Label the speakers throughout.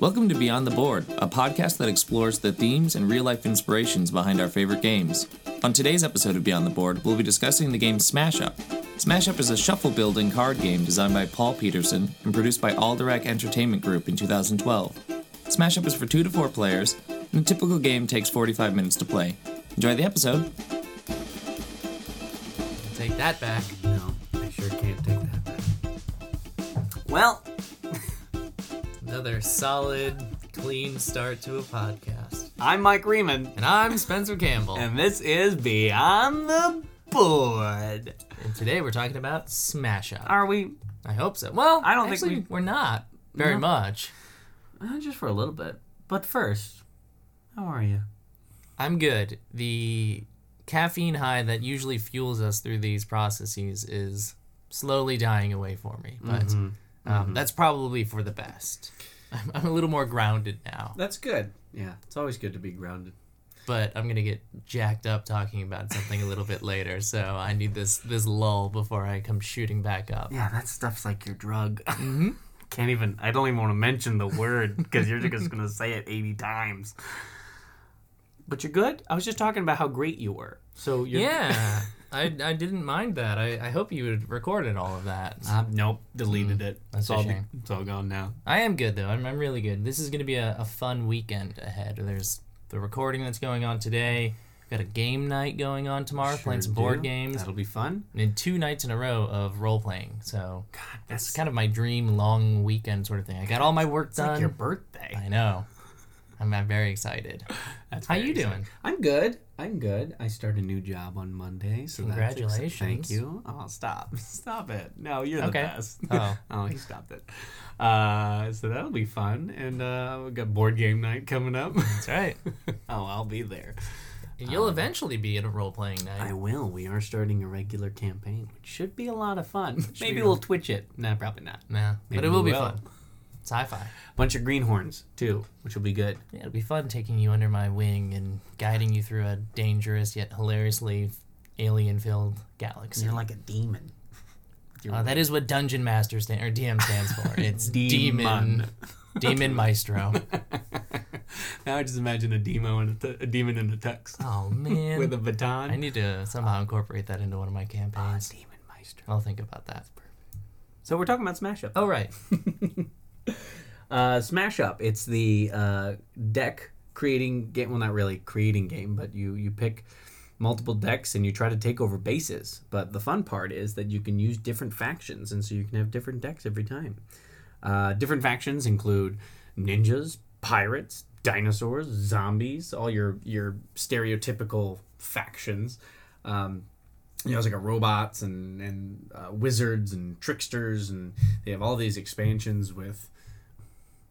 Speaker 1: Welcome to Beyond the Board, a podcast that explores the themes and real life inspirations behind our favorite games. On today's episode of Beyond the Board, we'll be discussing the game Smash Up. Smash Up is a shuffle building card game designed by Paul Peterson and produced by Alderac Entertainment Group in 2012. Smash Up is for 2 to 4 players, and a typical game takes 45 minutes to play. Enjoy the episode.
Speaker 2: Take that back. Solid, clean start to a podcast.
Speaker 3: I'm Mike Riemann,
Speaker 2: And I'm Spencer Campbell.
Speaker 3: and this is Beyond the Board.
Speaker 2: And today we're talking about Smash Up.
Speaker 3: Are we?
Speaker 2: I hope so. Well,
Speaker 3: I don't think
Speaker 2: actually,
Speaker 3: we-
Speaker 2: we're not very
Speaker 3: No.
Speaker 2: much.
Speaker 3: Uh, just for a little bit. But first, how are you?
Speaker 2: I'm good. The caffeine high that usually fuels us through these processes is slowly dying away for me. But
Speaker 3: Mm-hmm.
Speaker 2: um, that's probably for the best. I'm, I'm a little more grounded now.
Speaker 3: That's good. Yeah, it's always good to be grounded.
Speaker 2: but I'm gonna get jacked up talking about something a little bit later. So I need this this lull before I come shooting back up.
Speaker 3: Yeah, that stuff's like your drug.
Speaker 2: Mm-hmm.
Speaker 3: Can't even. I don't even want to mention the word because you're just gonna say it 80 times. But you're good. I was just talking about how great you were. So you're,
Speaker 2: Yeah, I, I didn't mind that. I, I hope you had recorded all of that.
Speaker 3: Uh, nope, deleted it.
Speaker 2: that's
Speaker 3: it's all
Speaker 2: shame.
Speaker 3: it's all gone now.
Speaker 2: I am good though. I'm, I'm really good. This is gonna be a, a fun weekend ahead. There's the recording that's going on today. We've got a game night going on tomorrow, playing
Speaker 3: Sure
Speaker 2: some board games,
Speaker 3: That'll be fun.
Speaker 2: and two nights in a row of role playing. So
Speaker 3: God,
Speaker 2: it's
Speaker 3: that's
Speaker 2: kind of my dream long weekend sort of thing. I got all my work done.
Speaker 3: like your birthday.
Speaker 2: I know. I'm, I'm very excited.
Speaker 3: That's
Speaker 2: How
Speaker 3: very
Speaker 2: you
Speaker 3: exciting.
Speaker 2: doing?
Speaker 3: I'm good. I'm good. I start a new job on Monday, so
Speaker 2: Congratulations.
Speaker 3: Thank you. Oh, stop, stop it. No, you're the best.
Speaker 2: Oh.
Speaker 3: oh, he stopped it. Uh, so that'll be fun, and uh, we got board game night coming up.
Speaker 2: That's right.
Speaker 3: oh, I'll be there.
Speaker 2: You'll eventually be at a role playing night.
Speaker 3: I will. We are starting a regular campaign, which should be a lot of fun. Maybe we'll twitch it. Nah, probably not.
Speaker 2: nah, but it will be
Speaker 3: will.
Speaker 2: fun. Sci-fi.
Speaker 3: Bunch of greenhorns too, which will be good.
Speaker 2: Yeah, it'll be fun taking you under my wing and guiding you through a dangerous yet hilariously alien-filled galaxy.
Speaker 3: You're like a demon.
Speaker 2: Uh, that is what Dungeon Master stand or DM stands for. It's
Speaker 3: Demon.
Speaker 2: demon, demon maestro.
Speaker 3: now I just imagine a demo and a, t- a demon in a tux
Speaker 2: Oh man,
Speaker 3: with a baton.
Speaker 2: I need to somehow incorporate that into one of my campaigns.
Speaker 3: demon maestro.
Speaker 2: I'll think about that.
Speaker 3: So we're talking about Smash Up.
Speaker 2: Oh right,
Speaker 3: Uh, Smash Up. It's the uh, deck creating game. Well, not really creating game, but you you pick multiple decks and you try to take over bases. But the fun part is that you can use different factions, and so you can have different decks every time. Uh, different factions include ninjas, pirates, dinosaurs, zombies, all your your stereotypical factions. Um, you know, it's like a robots and and uh, wizards and tricksters, and they have all these expansions with.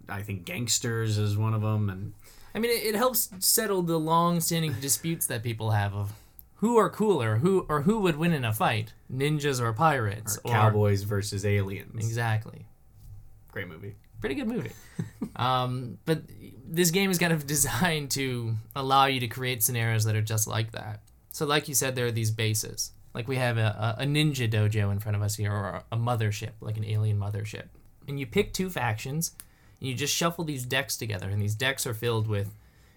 Speaker 3: I think gangsters is one of them, and
Speaker 2: I mean it, it helps settle the long-standing disputes that people have of who are cooler, who or who would win in a fight, ninjas or pirates, or,
Speaker 3: cowboys versus aliens.
Speaker 2: Exactly.
Speaker 3: Great movie.
Speaker 2: pretty good movie. um, but this game is kind of designed to allow you to create scenarios that are just like that. So, like you said, there are these bases. Like we have a, a ninja dojo in front of us here, or a mothership, like an alien mothership. And you pick two factions, you just shuffle these decks together, and these decks are filled with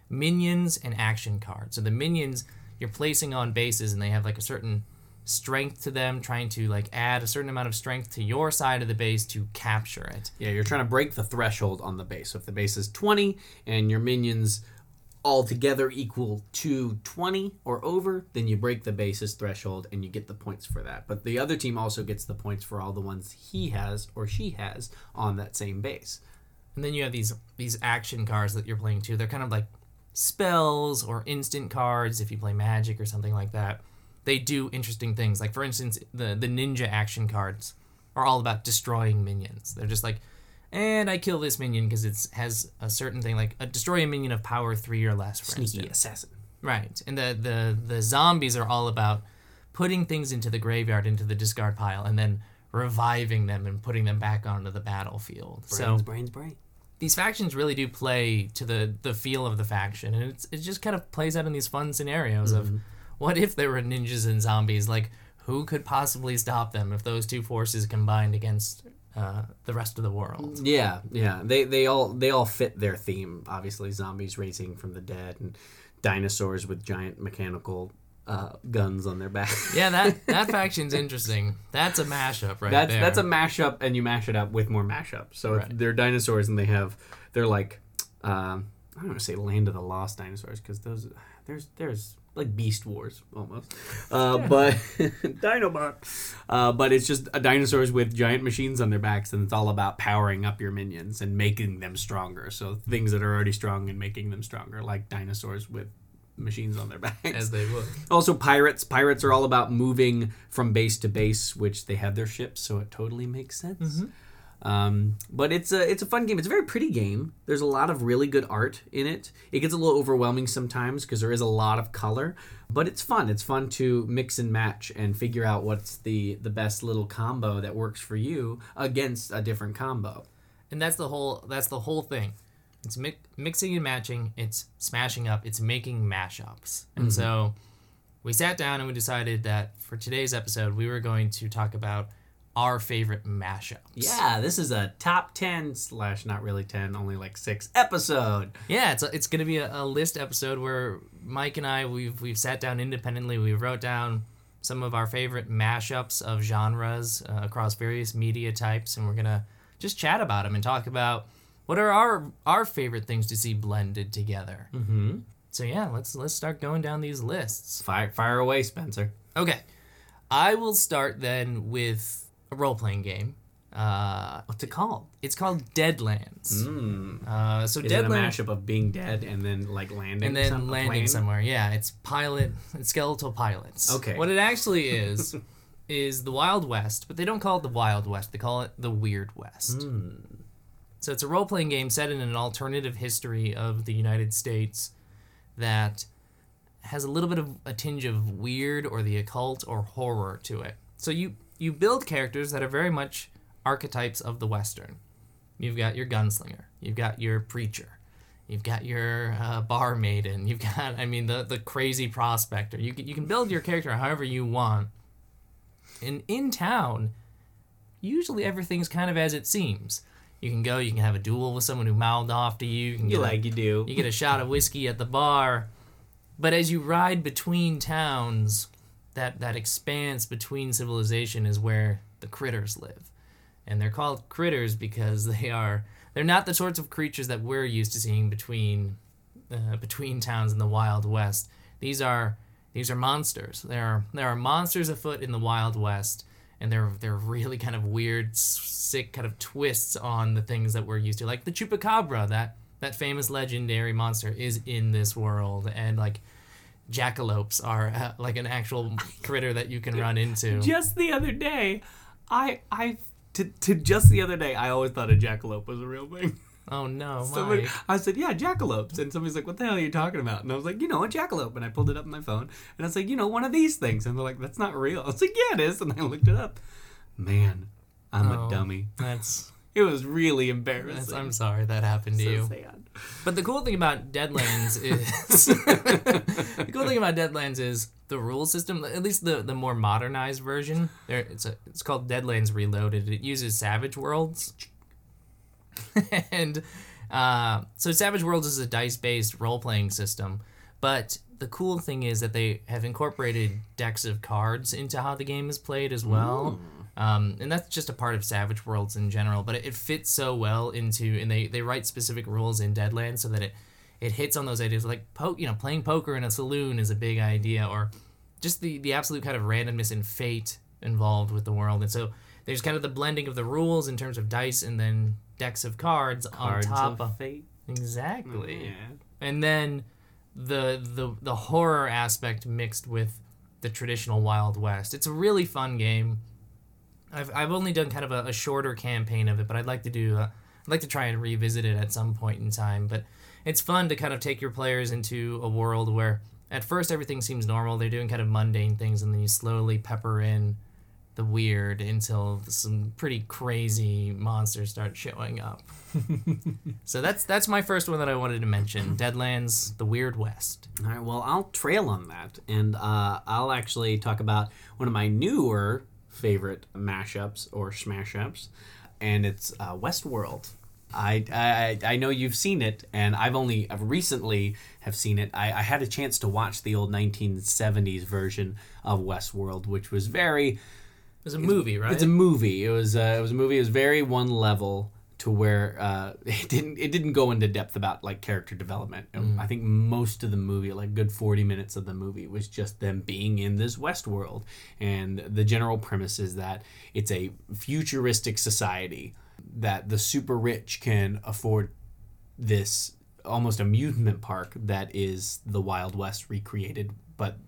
Speaker 2: minions and action cards. So the minions you're placing on bases, and they have like a certain strength to them, trying to like add a certain amount of strength to your side of the base to capture it.
Speaker 3: Yeah, you're trying to break the threshold on the base. So if the base is 20 and your minions all together equal to 20 or over, then you break the base's threshold and you get the points for that. But the other team also gets the points for all the ones he has or she has on that same base.
Speaker 2: And then you have these these action cards that you're playing too. They're kind of like spells or instant cards if you play Magic or something like that. They do interesting things. Like for instance, the the ninja action cards are all about destroying minions. They're just like, and I kill this minion because it has a certain thing like a destroy a minion of power three or less. For
Speaker 3: Sneaky
Speaker 2: instance.
Speaker 3: assassin.
Speaker 2: Right. And the, the the zombies are all about putting things into the graveyard into the discard pile and then reviving them and putting them back onto the battlefield. so
Speaker 3: Brains, brains, brains.
Speaker 2: These factions really do play to the the feel of the faction and it's it just kind of plays out in these fun scenarios of what if there were ninjas and zombies like who could possibly stop them if those two forces combined against uh, the rest of the world.
Speaker 3: Yeah, yeah. They they all they all fit their theme. Obviously, zombies raising from the dead and dinosaurs with giant mechanical uh, guns on their back.
Speaker 2: Yeah, that that faction's interesting. That's a mashup right
Speaker 3: that's
Speaker 2: there.
Speaker 3: that's a mashup, and you mash it up with more mashup. So if
Speaker 2: Right.
Speaker 3: they're dinosaurs, and they have they're like um, I don't want to say Land of the Lost dinosaurs because those there's there's like Beast Wars almost, uh, but Dinobot. Uh, but it's just uh, dinosaurs with giant machines on their backs, and it's all about powering up your minions and making them stronger. So things that are already strong and making them stronger, like dinosaurs with machines on their backs.
Speaker 2: as they would.
Speaker 3: Also, pirates. Pirates are all about moving from base to base, which they have their ships, so it totally makes sense. Um, but it's a it's a fun game. It's a very pretty game. There's a lot of really good art in it. It gets a little overwhelming sometimes because there is a lot of color, but it's fun. It's fun to mix and match and figure out what's the the best little combo that works for you against a different combo.
Speaker 2: and that's the whole that's the whole thing it's mi- mixing and matching it's smashing up it's making mashups. And so we sat down and we decided that for today's episode we were going to talk about our favorite mashups.
Speaker 3: Yeah, this is a top ten slash not really ten, only like six episode.
Speaker 2: yeah it's, a, it's going to be a, a list episode where mike and i we've we've sat down independently we wrote down some of our favorite mashups of genres uh, across various media types and we're going to just chat about them and talk about what are our our favorite things to see blended together
Speaker 3: Mm-hmm.
Speaker 2: So yeah, let's let's start going down these lists.
Speaker 3: Fire fire away, Spencer.
Speaker 2: Okay, I will start then with a role playing game. Uh,
Speaker 3: What's it called?
Speaker 2: it's called Deadlands.
Speaker 3: Mm.
Speaker 2: Uh, so
Speaker 3: Is it a mashup of being dead and then like landing
Speaker 2: and then
Speaker 3: some-
Speaker 2: landing
Speaker 3: plane?
Speaker 2: somewhere. Yeah, it's pilot, it's skeletal pilots.
Speaker 3: Okay.
Speaker 2: What it actually is is the Wild West, but they don't call it the Wild West. They call it the Weird West.
Speaker 3: Hmm.
Speaker 2: So it's a role playing game set in an alternative history of the United States that has a little bit of a tinge of weird or the occult or horror to it. So you you build characters that are very much archetypes of the Western. You've got your gunslinger, you've got your preacher, you've got your uh, bar maiden, you've got I mean the the crazy prospector. You can, you can build your character however you want. And in town, usually everything's kind of as it seems. You can go, you can have a duel with someone who mouthed off to you. You can
Speaker 3: You
Speaker 2: get a-
Speaker 3: like you do.
Speaker 2: you get a shot of whiskey at the bar. But as you ride between towns, that, that expanse between civilization is where the critters live. And they're called critters because they are they're not the sorts of creatures that we're used to seeing between uh, between towns in the Wild West. These are these are monsters. There are there are monsters afoot in the Wild West, and they're they're really kind of weird, sick kind of twists on the things that we're used to, like the chupacabra. That that famous legendary monster is in this world, and like jackalopes are uh, like an actual critter that you can run into.
Speaker 3: Just the other day, I I to, to just the other day, I always thought a jackalope was a real thing.
Speaker 2: Oh no,
Speaker 3: Somebody. I said, yeah, jackalopes. And somebody's like, what the hell are you talking about? And I was like, you know, a jackalope. And I pulled it up on my phone. And I was like, you know, one of these things. And they're like, that's not real. I was like, yeah, it is. And I looked it up. Man, I'm
Speaker 2: Oh,
Speaker 3: a dummy.
Speaker 2: That's,
Speaker 3: It was really embarrassing.
Speaker 2: I'm sorry that happened to
Speaker 3: so
Speaker 2: you.
Speaker 3: sad.
Speaker 2: But the cool thing about Deadlands is the cool thing about Deadlands is the rule system. At least the, the more modernized version. There, it's a, it's called Deadlands Reloaded. It uses Savage Worlds, and uh, so Savage Worlds is a dice based role playing system. But the cool thing is that they have incorporated decks of cards into how the game is played as well. Um, and that's just a part of Savage Worlds in general, but it, it fits so well into, and they, they write specific rules in Deadlands so that it, it hits on those ideas like po- you know playing poker in a saloon is a big idea or just the, the absolute kind of randomness and fate involved with the world and so there's kind of the blending of the rules in terms of dice and then decks of cards,
Speaker 3: Cards
Speaker 2: on top
Speaker 3: of
Speaker 2: of
Speaker 3: fate.
Speaker 2: exactly
Speaker 3: Yeah.
Speaker 2: and then the the the horror aspect mixed with the traditional Wild West. It's a really fun game. I've I've only done kind of a, a shorter campaign of it, but I'd like to do. Uh, I'd like to try and revisit it at some point in time. But it's fun to kind of take your players into a world where at first everything seems normal. They're doing kind of mundane things, and then you slowly pepper in the weird until some pretty crazy monsters start showing up. so that's that's my first one that I wanted to mention. Deadlands: The Weird West.
Speaker 3: All right, well, I'll trail on that, and uh, I'll actually talk about one of my newer favorite mashups or smashups, and it's uh, Westworld. I, I I know you've seen it, and I've only I've recently have seen it. I, I had a chance to watch the old 1970s version of Westworld, which was very
Speaker 2: was a movie, right?
Speaker 3: it's a movie. It was uh, it was a movie. It was very one level to where uh, it didn't it didn't go into depth about like character development. I think most of the movie, like good forty minutes of the movie, was just them being in this West world, and the general premise is that it's a futuristic society that the super rich can afford this almost amusement park that is the Wild West recreated, but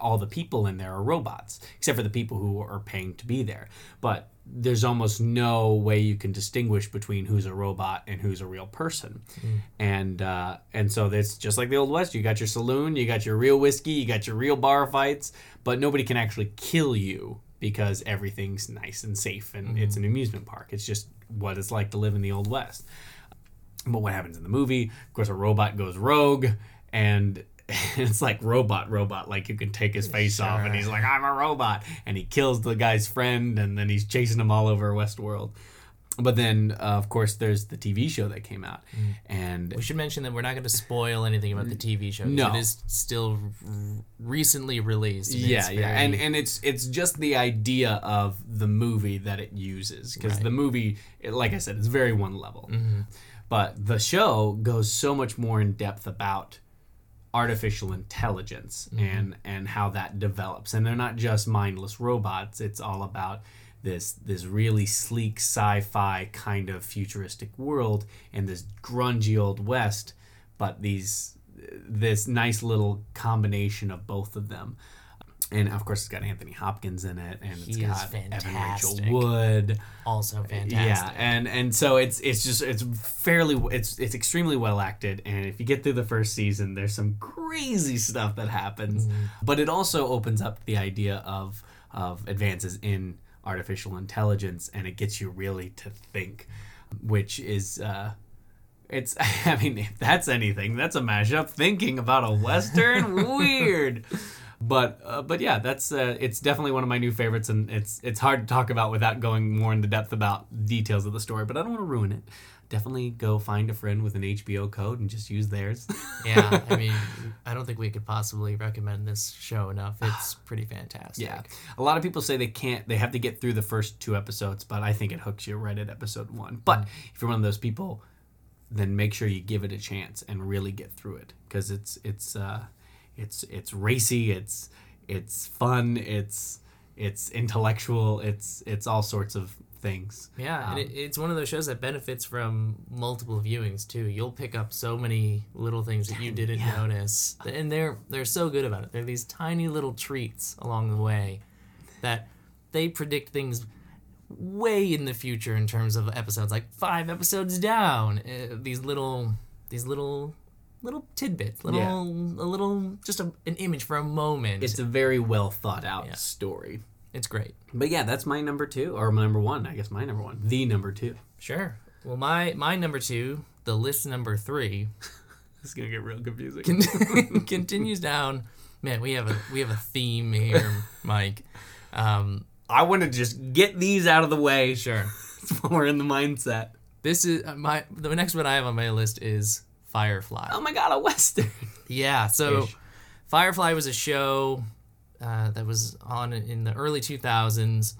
Speaker 3: all the people in there are robots, except for the people who are paying to be there. But there's almost no way you can distinguish between who's a robot and who's a real person, and uh, and so it's just like the old west. You got your saloon, you got your real whiskey, you got your real bar fights, but nobody can actually kill you because everything's nice and safe and it's an amusement park. It's just what it's like to live in the old west. But what happens in the movie? Of course, a robot goes rogue, and it's like robot, robot. Like you can take his face off, and he's like, "I'm a robot," and he kills the guy's friend, and then he's chasing him all over Westworld. But then, uh, of course, there's the TV show that came out, and
Speaker 2: We should mention that we're not going to spoil anything about the TV show
Speaker 3: No.
Speaker 2: It is still r- recently released. and
Speaker 3: yeah,
Speaker 2: it's
Speaker 3: yeah, and and it's it's just the idea of the movie that it uses because the movie, like I said, it's very one level, but the show goes so much more in depth about artificial intelligence mm-hmm. and and how that develops, and they're not just mindless robots. It's all about this this really sleek sci-fi kind of futuristic world and this grungy old west, but these this nice little combination of both of them. And of course, it's got Anthony Hopkins in it, and it's
Speaker 2: He
Speaker 3: got Evan. Rachel Wood.
Speaker 2: also fantastic.
Speaker 3: Yeah, and and so it's it's just it's fairly it's it's extremely well acted, and if you get through the first season, there's some crazy stuff that happens,
Speaker 2: Mm-hmm.
Speaker 3: but it also opens up the idea of of advances in artificial intelligence, and it gets you really to think, which is. uh it's I mean if that's anything that's a mashup thinking about a western weird but uh, but yeah that's uh, it's definitely one of my new favorites and it's it's hard to talk about without going more into depth about details of the story but I don't want to ruin it definitely go find a friend with an HBO code and just use theirs
Speaker 2: yeah, I mean, I don't think we could possibly recommend this show enough. It's pretty fantastic.
Speaker 3: yeah a lot of people say they can't they have to get through the first two episodes but I think it hooks you right at episode 1 but if you're one of those people then make sure you give it a chance and really get through it because it's it's uh, it's it's racy, it's it's fun, it's it's intellectual, it's it's all sorts of things.
Speaker 2: Yeah, and it, it's one of those shows that benefits from multiple viewings too. You'll pick up so many little things that you didn't notice, and they're they're so good about it. They're these tiny little treats along the way that they predict things way in the future in terms of episodes, like five episodes down. Uh, these little these little little tidbits, little
Speaker 3: Yeah.
Speaker 2: a little just a, an image for a moment.
Speaker 3: It's a very well thought out
Speaker 2: Yeah.
Speaker 3: story.
Speaker 2: it's great.
Speaker 3: But yeah, that's my number two, or my number one. I guess my number one, the number two.
Speaker 2: Sure. Well, my my number two, the list number three.
Speaker 3: This is gonna get real confusing.
Speaker 2: con- continues down. Man, we have a we have a theme here, Mike. Um,
Speaker 3: I want to just get these out of the way.
Speaker 2: sure.
Speaker 3: we're in the mindset.
Speaker 2: This is uh, my the next one I have on my list is Firefly.
Speaker 3: Oh my god, a western.
Speaker 2: Yeah, so
Speaker 3: Ish.
Speaker 2: Firefly was a show uh, that was on in the early 2000s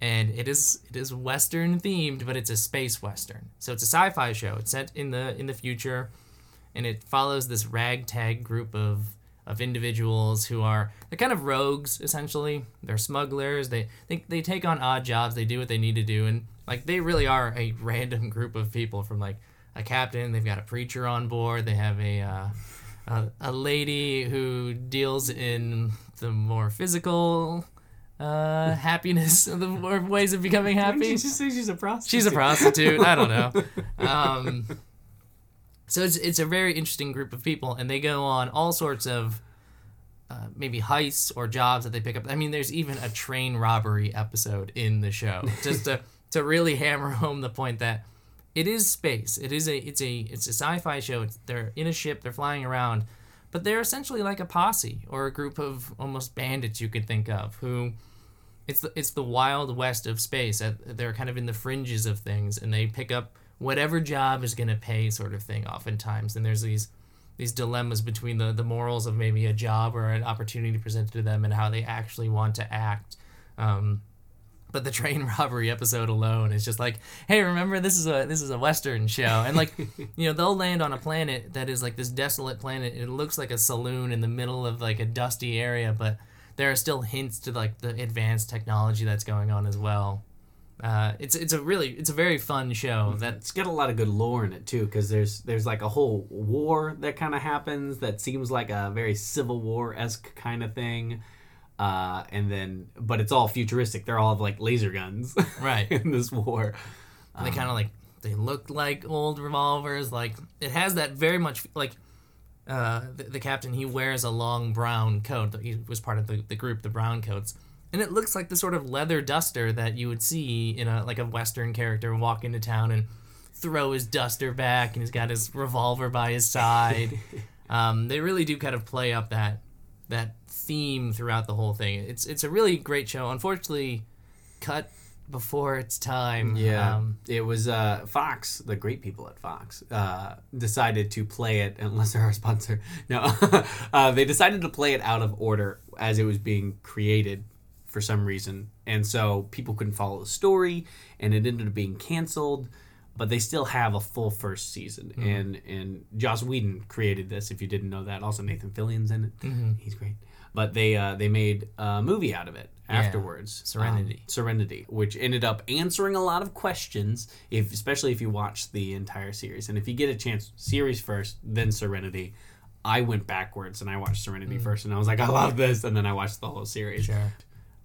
Speaker 2: and it is it is western themed but it's a space western. So it's a sci-fi show. It's set in the in the future and it follows this ragtag group of of individuals who are they're kind of rogues essentially. They're smugglers. They they, they take on odd jobs. They do what they need to do and like they really are a random group of people from like a captain, they've got a preacher on board, they have a uh, a, a lady who deals in the more physical uh, happiness, the more ways of becoming happy.
Speaker 3: say she's a prostitute?
Speaker 2: She's a prostitute. I don't know. Um, so it's it's a very interesting group of people, and they go on all sorts of uh, maybe heists or jobs that they pick up. I mean, there's even a train robbery episode in the show, just to to really hammer home the point that it is space. It is a it's a it's a sci-fi show. It's, they're in a ship. They're flying around, but they're essentially like a posse or a group of almost bandits you could think of who it's the it's the wild west of space. They're kind of in the fringes of things, and they pick up whatever job is going to pay, sort of thing. Oftentimes, and there's these these dilemmas between the the morals of maybe a job or an opportunity presented to them and how they actually want to act. Um, but the train robbery episode alone is just like, hey, remember this is a this is a western show, and like, you know, they'll land on a planet that is like this desolate planet. It looks like a saloon in the middle of like a dusty area, but there are still hints to like the advanced technology that's going on as well. Uh, it's it's a really it's a very fun show that
Speaker 3: It's got a lot of good lore in it too, because there's there's like a whole war that kind of happens that seems like a very Civil War esque kind of thing, uh, and then but it's all futuristic. They're all have like laser guns,
Speaker 2: Right.
Speaker 3: in this war.
Speaker 2: they kind of like they look like old revolvers. Like it has that very much like uh, the, the captain. He wears a long brown coat. He was part of the, the group, the brown coats, and it looks like the sort of leather duster that you would see in a like a western character walk into town and throw his duster back, and he's got his revolver by his side. um, they really do kind of play up that that theme throughout the whole thing. It's it's a really great show. Unfortunately, cut before its time.
Speaker 3: Yeah,
Speaker 2: Um,
Speaker 3: it was uh, Fox, the great people at Fox, uh, decided to play it. Unless they're our sponsor, no, uh, they decided to play it out of order as it was being created for some reason, and so people couldn't follow the story, and it ended up being canceled. But they still have a full first season, and and Joss Whedon created this. If you didn't know that, also Nathan Fillion's in it. He's great. But they uh, they made a movie out of it afterwards,
Speaker 2: Serenity.
Speaker 3: um, Serenity, which ended up answering a lot of questions, if especially if you watch the entire series. And if you get a chance, series first, then Serenity. I went backwards and I watched Serenity first, and I was like, I love this, and then I watched the whole series.
Speaker 2: Sure.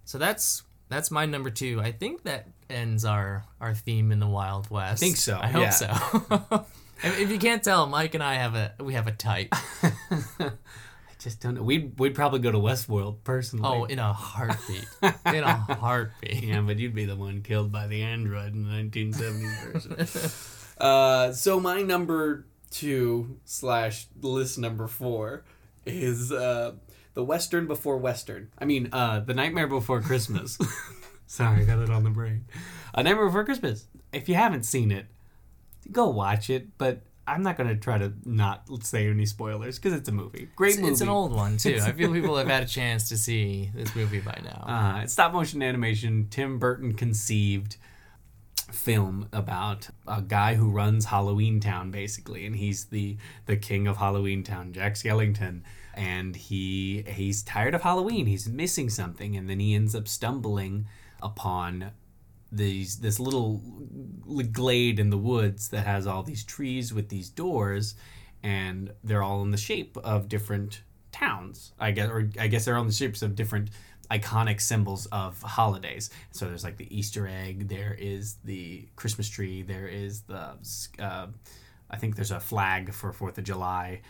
Speaker 2: So that's that's my number two. I think that ends our our theme in the Wild West. I
Speaker 3: think so,
Speaker 2: I hope
Speaker 3: yeah.
Speaker 2: so. if, if you can't tell, Mike and I have a we have a type.
Speaker 3: I just don't know. We'd we'd probably go to Westworld personally.
Speaker 2: Oh, in a heartbeat. in a heartbeat.
Speaker 3: Yeah, but you'd be the one killed by the android in the 1970s version. uh, so my number two slash list number four is uh, the Western Before Western. I mean, uh, the Nightmare Before Christmas. Sorry, I got it on the brain. A Nightmare Before Christmas. If you haven't seen it, go watch it. But I'm not gonna try to not say any spoilers because it's a movie. Great
Speaker 2: It's,
Speaker 3: movie.
Speaker 2: it's an old one too. I feel people have had a chance to see this movie by now.
Speaker 3: Uh, it's stop motion animation. Tim Burton conceived film about a guy who runs Halloween Town basically, and he's the the king of Halloween Town, Jack Skellington. And he he's tired of Halloween. He's missing something, and then he ends up stumbling upon these this little glade in the woods that has all these trees with these doors, and they're all in the shape of different towns. I guess, or I guess they're all in the shapes of different iconic symbols of holidays. So there's like the Easter egg. There is the Christmas tree. There is the uh, I think there's a flag for Fourth of July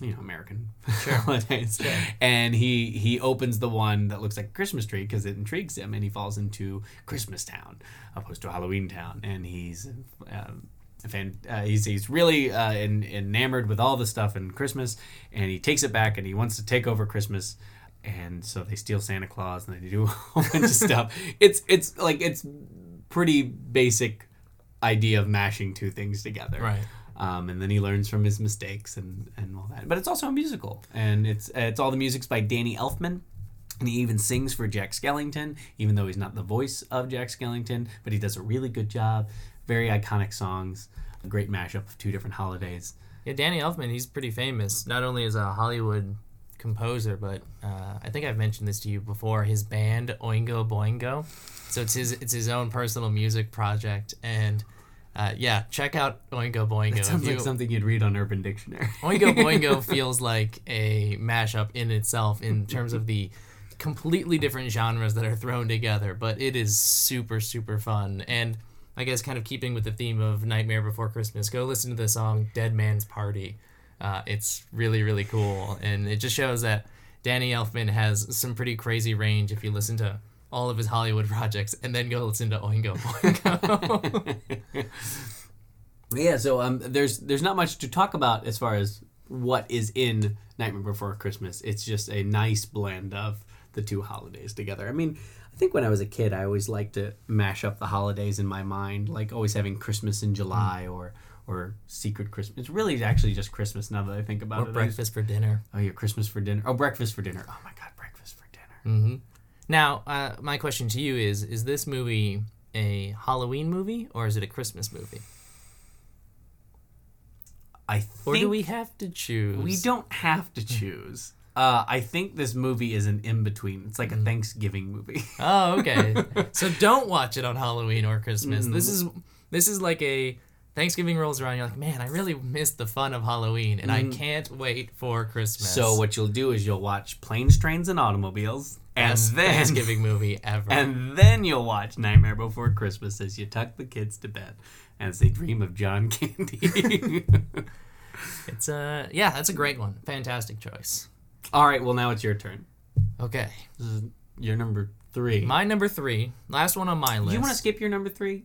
Speaker 3: you know American holidays. And he he opens the one that looks like a Christmas tree because it intrigues him, and he falls into Christmas Town opposed to Halloween Town, and he's. Um, a fan, uh, he's, he's really uh, en- enamored with all the stuff in Christmas, and he takes it back and he wants to take over Christmas, and so they steal Santa Claus and they do a whole bunch of stuff. It's it's like it's pretty basic idea of mashing two things together
Speaker 2: Right.
Speaker 3: Um, and then he learns from his mistakes and, and all that. But it's also a musical, and it's it's all the music's by Danny Elfman, and he even sings for Jack Skellington, even though he's not the voice of Jack Skellington, but he does a really good job. Very iconic songs, a great mashup of two different holidays.
Speaker 2: Yeah, Danny Elfman, he's pretty famous, not only as a Hollywood composer, but uh, I think I've mentioned this to you before. His band Oingo Boingo, so it's his it's his own personal music project, and uh, yeah, check out Oingo Boingo.
Speaker 3: It sounds
Speaker 2: If
Speaker 3: like something you'd read on Urban Dictionary.
Speaker 2: Oingo Boingo feels like a mashup in itself in terms of the completely different genres that are thrown together, but it is super super fun and. I guess kind of keeping with the theme of Nightmare Before Christmas, go listen to the song "Dead Man's Party." Uh, it's really really cool, and it just shows that Danny Elfman has some pretty crazy range. If you listen to all of his Hollywood projects, and then go listen to Oingo Boingo.
Speaker 3: yeah, so um, there's there's not much to talk about as far as what is in Nightmare Before Christmas. It's just a nice blend of the two holidays together. I mean, I think when I was a kid, I always liked to mash up the holidays in my mind, like always having Christmas in July or or Secret Christmas. It's really actually just Christmas now that I think about
Speaker 2: Or
Speaker 3: it.
Speaker 2: breakfast for dinner.
Speaker 3: Oh, yeah, Christmas for dinner. Oh, breakfast for dinner. Oh my God, breakfast for dinner.
Speaker 2: hmm Now, uh, my question to you is: Is this movie a Halloween movie or is it a Christmas movie?
Speaker 3: I think
Speaker 2: Or do we have to choose?
Speaker 3: we don't have to choose. Uh, I think this movie is an in between. It's like
Speaker 2: Mm.
Speaker 3: a Thanksgiving movie.
Speaker 2: Oh, okay. so don't watch it on Halloween or Christmas. This is this is like a Thanksgiving rolls around. You're like, man, I really missed the fun of Halloween, and I can't wait for Christmas.
Speaker 3: so what you'll do is you'll watch Planes, Trains, and Automobiles, and
Speaker 2: Best
Speaker 3: then
Speaker 2: Thanksgiving movie ever.
Speaker 3: and then you'll watch Nightmare Before Christmas as you tuck the kids to bed as they dream of John Candy.
Speaker 2: it's uh yeah, that's a great one. Fantastic choice.
Speaker 3: All right, well now it's your turn.
Speaker 2: Okay,
Speaker 3: This is your number three.
Speaker 2: my number three, last one on my list.
Speaker 3: you want to skip your number three?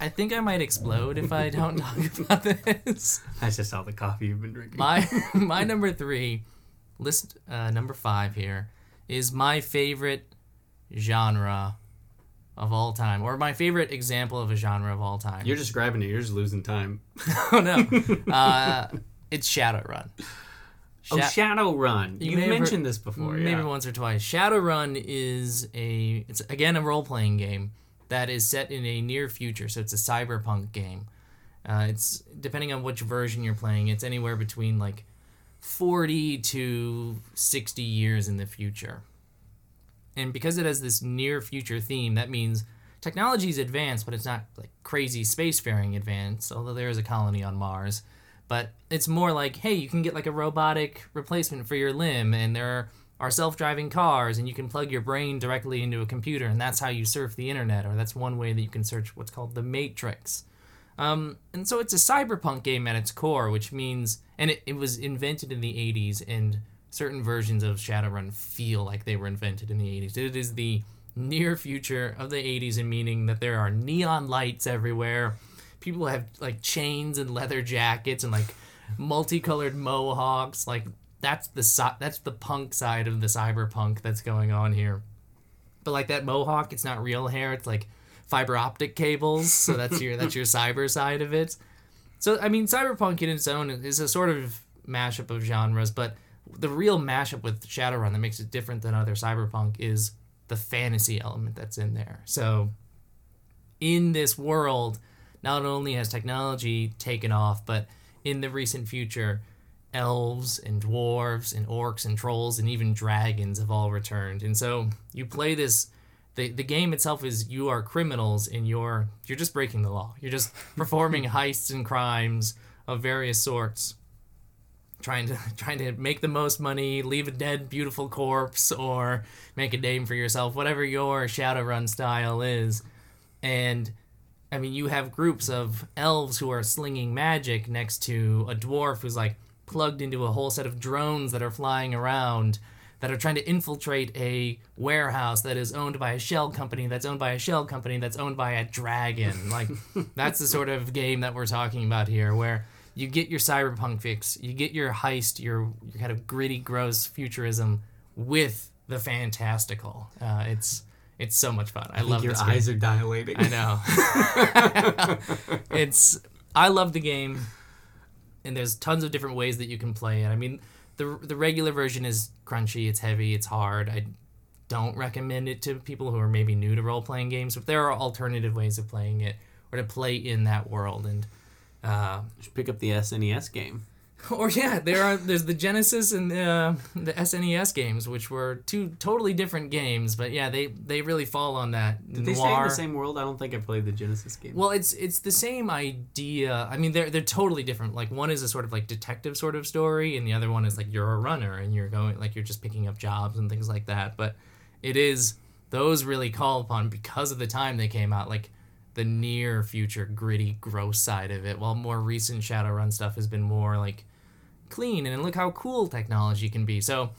Speaker 2: I think I might explode if I don't talk about this.
Speaker 3: That's just all the coffee you've been drinking.
Speaker 2: My my number three, list uh, number five here, is my favorite genre of all time, or my favorite example of a genre of all time.
Speaker 3: You're describing it. You're just losing time.
Speaker 2: oh no, uh, it's Shadowrun.
Speaker 3: Oh,
Speaker 2: Sha-
Speaker 3: Shadowrun. You,
Speaker 2: have
Speaker 3: mentioned this before.
Speaker 2: maybe
Speaker 3: yeah.
Speaker 2: once or twice. Shadowrun is a it's again a role playing game that is set in a near future, so it's a cyberpunk game. Uh, it's depending on which version you're playing, it's anywhere between like forty to sixty years in the future. And because it has this near future theme, that means technology is advanced, but it's not like crazy spacefaring advanced, although there is a colony on Mars. But it's more like, hey, you can get like a robotic replacement for your limb, and there are self driving cars, and you can plug your brain directly into a computer, and that's how you surf the internet, or that's one way that you can search what's called the Matrix. Um, and so it's a cyberpunk game at its core, which means, and it, it was invented in the 80s, and certain versions of Shadowrun feel like they were invented in the 80s. It is the near future of the 80s, in meaning that there are neon lights everywhere. People have like chains and leather jackets and like multicolored mohawks. Like that's the that's the punk side of the cyberpunk that's going on here. But like that mohawk, it's not real hair. It's like fiber optic cables. So that's your that's your cyber side of it. So I mean, cyberpunk in its own is a sort of mashup of genres, but the real mashup with Shadowrun that makes it different than other cyberpunk is the fantasy element that's in there. So in this world, not only has technology taken off, but in the recent future, elves and dwarves and orcs and trolls and even dragons have all returned. And so you play this the, the game itself is you are criminals and you're you're just breaking the law. You're just performing heists and crimes of various sorts. Trying to trying to make the most money, leave a dead beautiful corpse, or make a name for yourself, whatever your Shadowrun style is. And I mean, you have groups of elves who are slinging magic next to a dwarf who's like plugged into a whole set of drones that are flying around that are trying to infiltrate a warehouse that is owned by a shell company that's owned by a shell company that's owned by a dragon. Like that's the sort of game that we're talking about here where you get your cyberpunk fix, you get your heist, your, your kind of gritty, gross futurism with the fantastical. Uh, it's it's so much fun. I, love
Speaker 3: your
Speaker 2: this game.
Speaker 3: eyes are dilating.
Speaker 2: I know. it's I love the game, and there's tons of different ways that you can play it. I mean, the the regular version is crunchy, it's heavy, it's hard. I don't recommend it to people who are maybe new to role playing games, but there are alternative ways of playing it or to play in that world and. Uh,
Speaker 3: pick up the SNES game.
Speaker 2: or yeah, there are there's the Genesis and uh, the the SNES games, which were two totally different games, but yeah, they they really fall on that
Speaker 3: Did they stay in the same world? I don't think I played the Genesis game.
Speaker 2: Well, it's it's the same idea. I mean, they're they're totally different. Like one is a sort of like detective sort of story, and the other one is like you're a runner and you're going like you're just picking up jobs and things like that. But it is those really call upon because of the time they came out, like the near future gritty, gross side of it. While more recent Shadowrun stuff has been more like clean and look how cool technology can be. So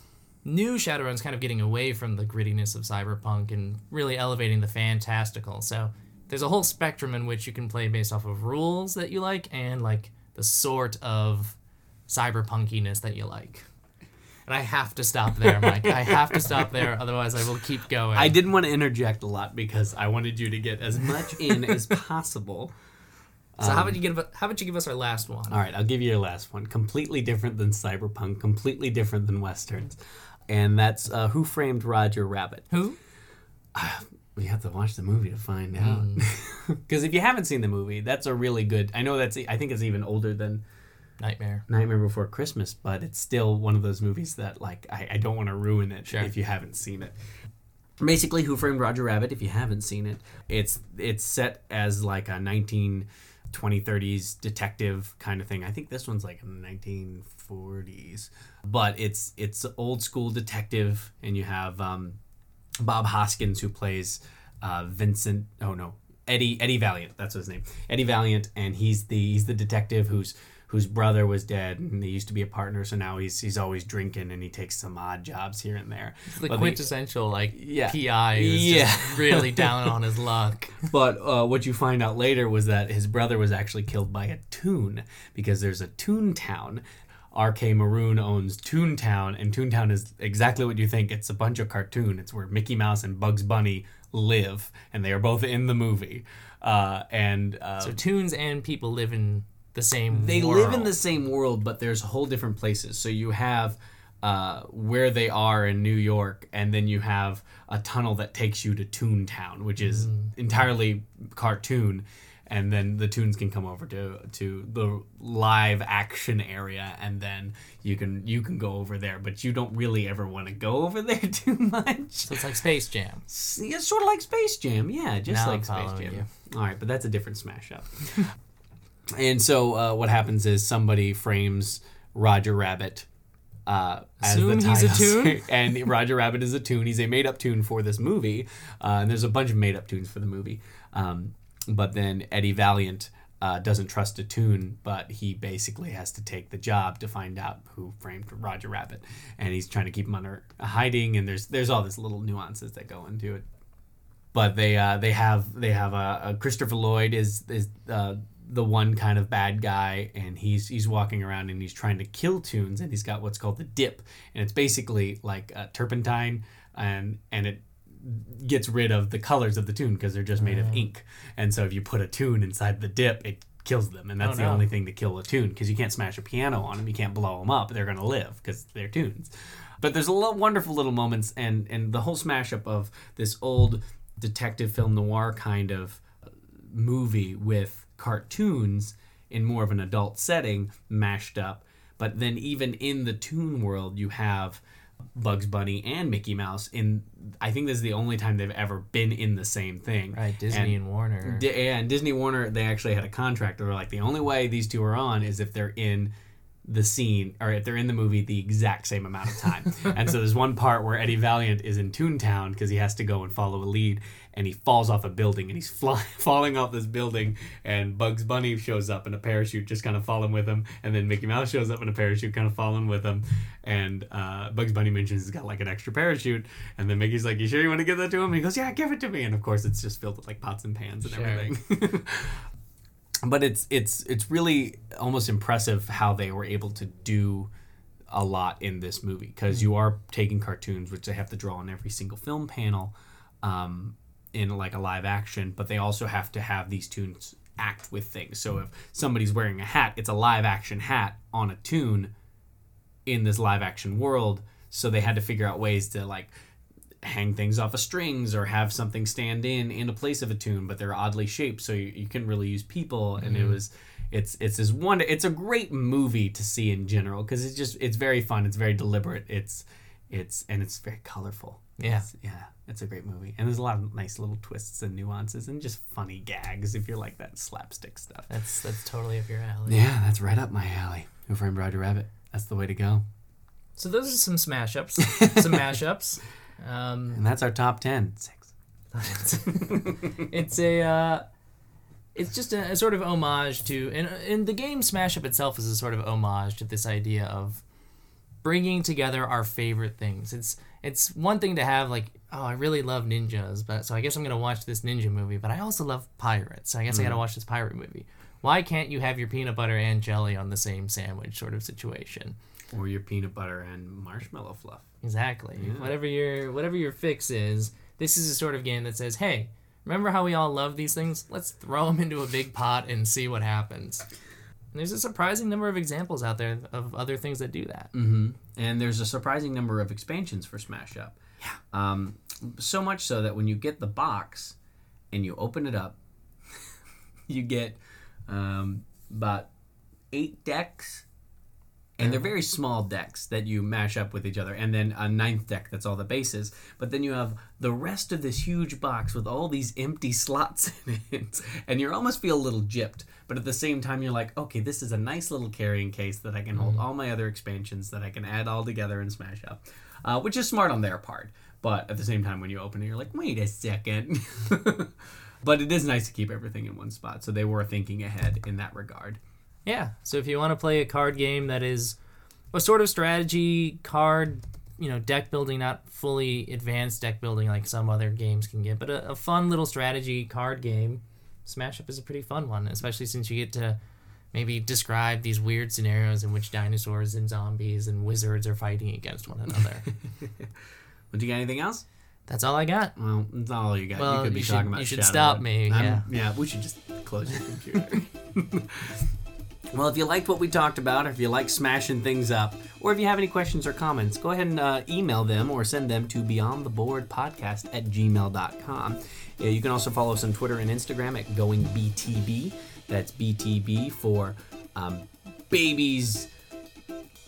Speaker 2: new Shadowrun's kind of getting away from the grittiness of cyberpunk and really elevating the fantastical. So there's a whole spectrum in which you can play based off of rules that you like and like the sort of cyberpunkiness that you like. And I have to stop there, Mike. I have to stop there, otherwise I will keep going.
Speaker 3: I didn't want to interject a lot because I wanted you to get as much in as possible.
Speaker 2: So how about you give how about you give us our last one?
Speaker 3: All right, I'll give you your last one. Completely different than cyberpunk, completely different than westerns, and that's uh, Who Framed Roger Rabbit.
Speaker 2: Who?
Speaker 3: You have to watch the movie to find out. Because if you haven't seen the movie, that's a really good. I know that's. I think it's even older than
Speaker 2: Nightmare.
Speaker 3: Nightmare Before Christmas, but it's still one of those movies that like I, I don't want to ruin it
Speaker 2: Sure.
Speaker 3: if you haven't seen it. Basically, Who Framed Roger Rabbit? If you haven't seen it, it's it's set as like a 19, 20, 30s detective kind of thing. I think this one's like in the 1940s, but it's it's old school detective, and you have um, Bob Hoskins who plays uh, Vincent. Oh no, Eddie Eddie Valiant. That's his name. Eddie Valiant, and he's the he's the detective whose whose brother was dead, and they used to be a partner. So now he's he's always drinking, and he takes some odd jobs here and there.
Speaker 2: The
Speaker 3: But they-
Speaker 2: quintessential like
Speaker 3: Yeah.
Speaker 2: PI who's
Speaker 3: Yeah.
Speaker 2: just really down on his luck.
Speaker 3: But uh, what you find out later was that his brother was actually killed by a toon because there's a Toon Town. RK Maroon owns Toontown, and Toontown is exactly what you think. It's a bunch of cartoon. It's where Mickey Mouse and Bugs Bunny live, and they are both in the movie. Uh, and uh,
Speaker 2: So toons and people live in the same
Speaker 3: they
Speaker 2: world.
Speaker 3: live in the same world, but there's whole different places. So you have uh, where they are in New York, and then you have a tunnel that takes you to Toontown, which is entirely cartoon. And then the toons can come over to to the live action area, and then you can you can go over there. But you don't really ever want to go over there too much.
Speaker 2: So it's like Space Jam.
Speaker 3: It's sort of like Space Jam, yeah, just
Speaker 2: Now
Speaker 3: like Space Jam. All right, but that's a different smash up. and so uh, what happens is somebody frames Roger Rabbit. Uh, as
Speaker 2: Assume
Speaker 3: the
Speaker 2: he's a
Speaker 3: sa- and Roger Rabbit is a toon. He's a made up toon for this movie, uh, and there's a bunch of made up toons for the movie. Um, but then Eddie Valiant uh, doesn't trust a toon, but he basically has to take the job to find out who framed Roger Rabbit, and he's trying to keep him under hiding. And there's there's all this little nuances that go into it but they uh, they have they have a, a Christopher Lloyd is is uh, the one kind of bad guy, and he's he's walking around and he's trying to kill toons, and he's got what's called the dip, and it's basically like a turpentine, and and it gets rid of the colors of the toon because they're just made of ink, and so if you put a toon inside the dip, it kills them, and that's
Speaker 2: Oh,
Speaker 3: the
Speaker 2: no.
Speaker 3: only thing to kill a toon because you can't smash a piano on them, you can't blow them up, they're gonna live because they're toons. But there's a lot wonderful little moments, and and the whole smash up of this old detective film noir kind of uh, movie with cartoons in more of an adult setting mashed up. But then even in the toon world, you have Bugs Bunny and Mickey Mouse. In I think this is the only time they've ever been in the same thing.
Speaker 2: Right, Disney and, Warner.
Speaker 3: Di- yeah, and Disney Warner, they actually had a contract. They were like, the only way these two are on is if they're in the scene or if they're in the movie the exact same amount of time. and so there's one part where Eddie Valiant is in Toontown because he has to go and follow a lead, and he falls off a building and he's fly- falling off this building, and Bugs Bunny shows up in a parachute, just kind of falling with him, and then Mickey Mouse shows up in a parachute, kind of falling with him, and uh, Bugs Bunny mentions he's got like an extra parachute, and then Mickey's like, "You sure you want to give that to him?" And he goes, "Yeah, give it to me." And of course, it's just filled with like pots and pans and
Speaker 2: Sure.
Speaker 3: everything. but it's it's it's really almost impressive how they were able to do a lot in this movie because you are taking cartoons which they have to draw on every single film panel um, in like a live action but they also have to have these toons act with things. So if somebody's wearing a hat it's a live action hat on a toon in this live action world so they had to figure out ways to like hang things off of strings or have something stand in in a place of a toon but they're oddly shaped so you, you can really use people and it mm-hmm. was it's it's this one it's a great movie to see in general because it's just it's very fun it's very deliberate it's it's and it's very colorful
Speaker 2: Yeah.
Speaker 3: It's- yeah it's a great movie and there's a lot of nice little twists and nuances and just funny gags if you're like that slapstick stuff
Speaker 2: That's that's totally up your alley.
Speaker 3: yeah that's right up my alley who framed roger rabbit that's the way to go
Speaker 2: So those are some smash ups, some mashups. Um,
Speaker 3: and that's our top 10 six.
Speaker 2: It's a uh, it's just a, a sort of homage to and, and the game smash up itself is a sort of homage to this idea of bringing together our favorite things. It's it's one thing to have like oh i really love ninjas but so i guess i'm gonna watch this ninja movie but i also love pirates. So i guess i gotta watch this pirate movie. Why can't you have your peanut butter and jelly on the same sandwich sort of situation?
Speaker 3: Or your peanut butter and marshmallow fluff.
Speaker 2: Exactly. Whatever your whatever your fix is, this is a sort of game that says, "Hey, remember how we all love these things? Let's throw them into a big pot and see what happens." And there's a surprising number of examples out there of other things that do that.
Speaker 3: Mm-hmm. And there's a surprising number of expansions for Smash Up. Yeah. Um, so much so that when you get the box and you open it up, you get um, about eight decks. And they're very small decks that you mash up with each other, and then a ninth deck that's all the bases. But then you have the rest of this huge box with all these empty slots in it, and you almost feel a little gypped. But at the same time, you're like, okay, this is a nice little carrying case that I can hold all my other expansions that I can add all together and smash up, uh, which is smart on their part. But at the same time, when you open it, you're like, wait a second. but it is nice to keep everything in one spot, so they were thinking ahead in that regard.
Speaker 2: Yeah. So if you want to play a card game that is a sort of strategy card, you know, deck building, not fully advanced deck building like some other games can get, but a, a fun little strategy card game, Smash Up is a pretty fun one, especially since you get to maybe describe these weird scenarios in which dinosaurs and zombies and wizards are fighting against one another.
Speaker 3: Would you got anything else?
Speaker 2: That's all I got.
Speaker 3: Well, that's all you got.
Speaker 2: Well,
Speaker 3: you could be
Speaker 2: you should-
Speaker 3: talking about.
Speaker 2: you should
Speaker 3: Shadow
Speaker 2: stop me, yeah.
Speaker 3: yeah. We should just close your computer. well, if you liked what we talked about, or if you like smashing things up, or if you have any questions or comments, go ahead and uh, email them or send them to beyondtheboardpodcast at gmail.com. You can also follow us on Twitter and Instagram at goingbtb. That's BTB for um, babies,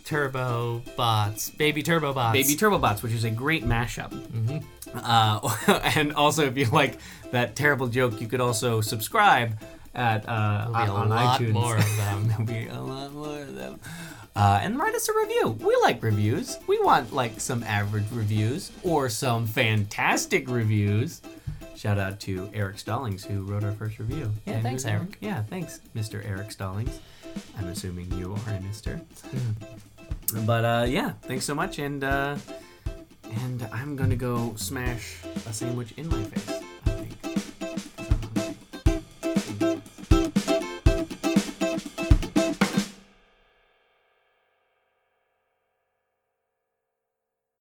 Speaker 2: Turbo bots, baby turbo bots.
Speaker 3: Baby TurboBots, which is a great mashup. Uh, and also, if you like that terrible joke, you could also subscribe at uh,
Speaker 2: There'll be a
Speaker 3: on
Speaker 2: lot
Speaker 3: iTunes.
Speaker 2: more of them.
Speaker 3: There'll be a lot more of them. Uh, and write us a review. We like reviews. We want like some average reviews or some fantastic reviews. Shout out to Eric Stallings who wrote our first review.
Speaker 2: Yeah,
Speaker 3: And
Speaker 2: thanks,
Speaker 3: who's-
Speaker 2: Eric.
Speaker 3: Yeah, thanks, Mr. Eric Stallings. I'm assuming you are a Mister. But uh, yeah, thanks so much, and uh, and I'm gonna go smash a sandwich in my face.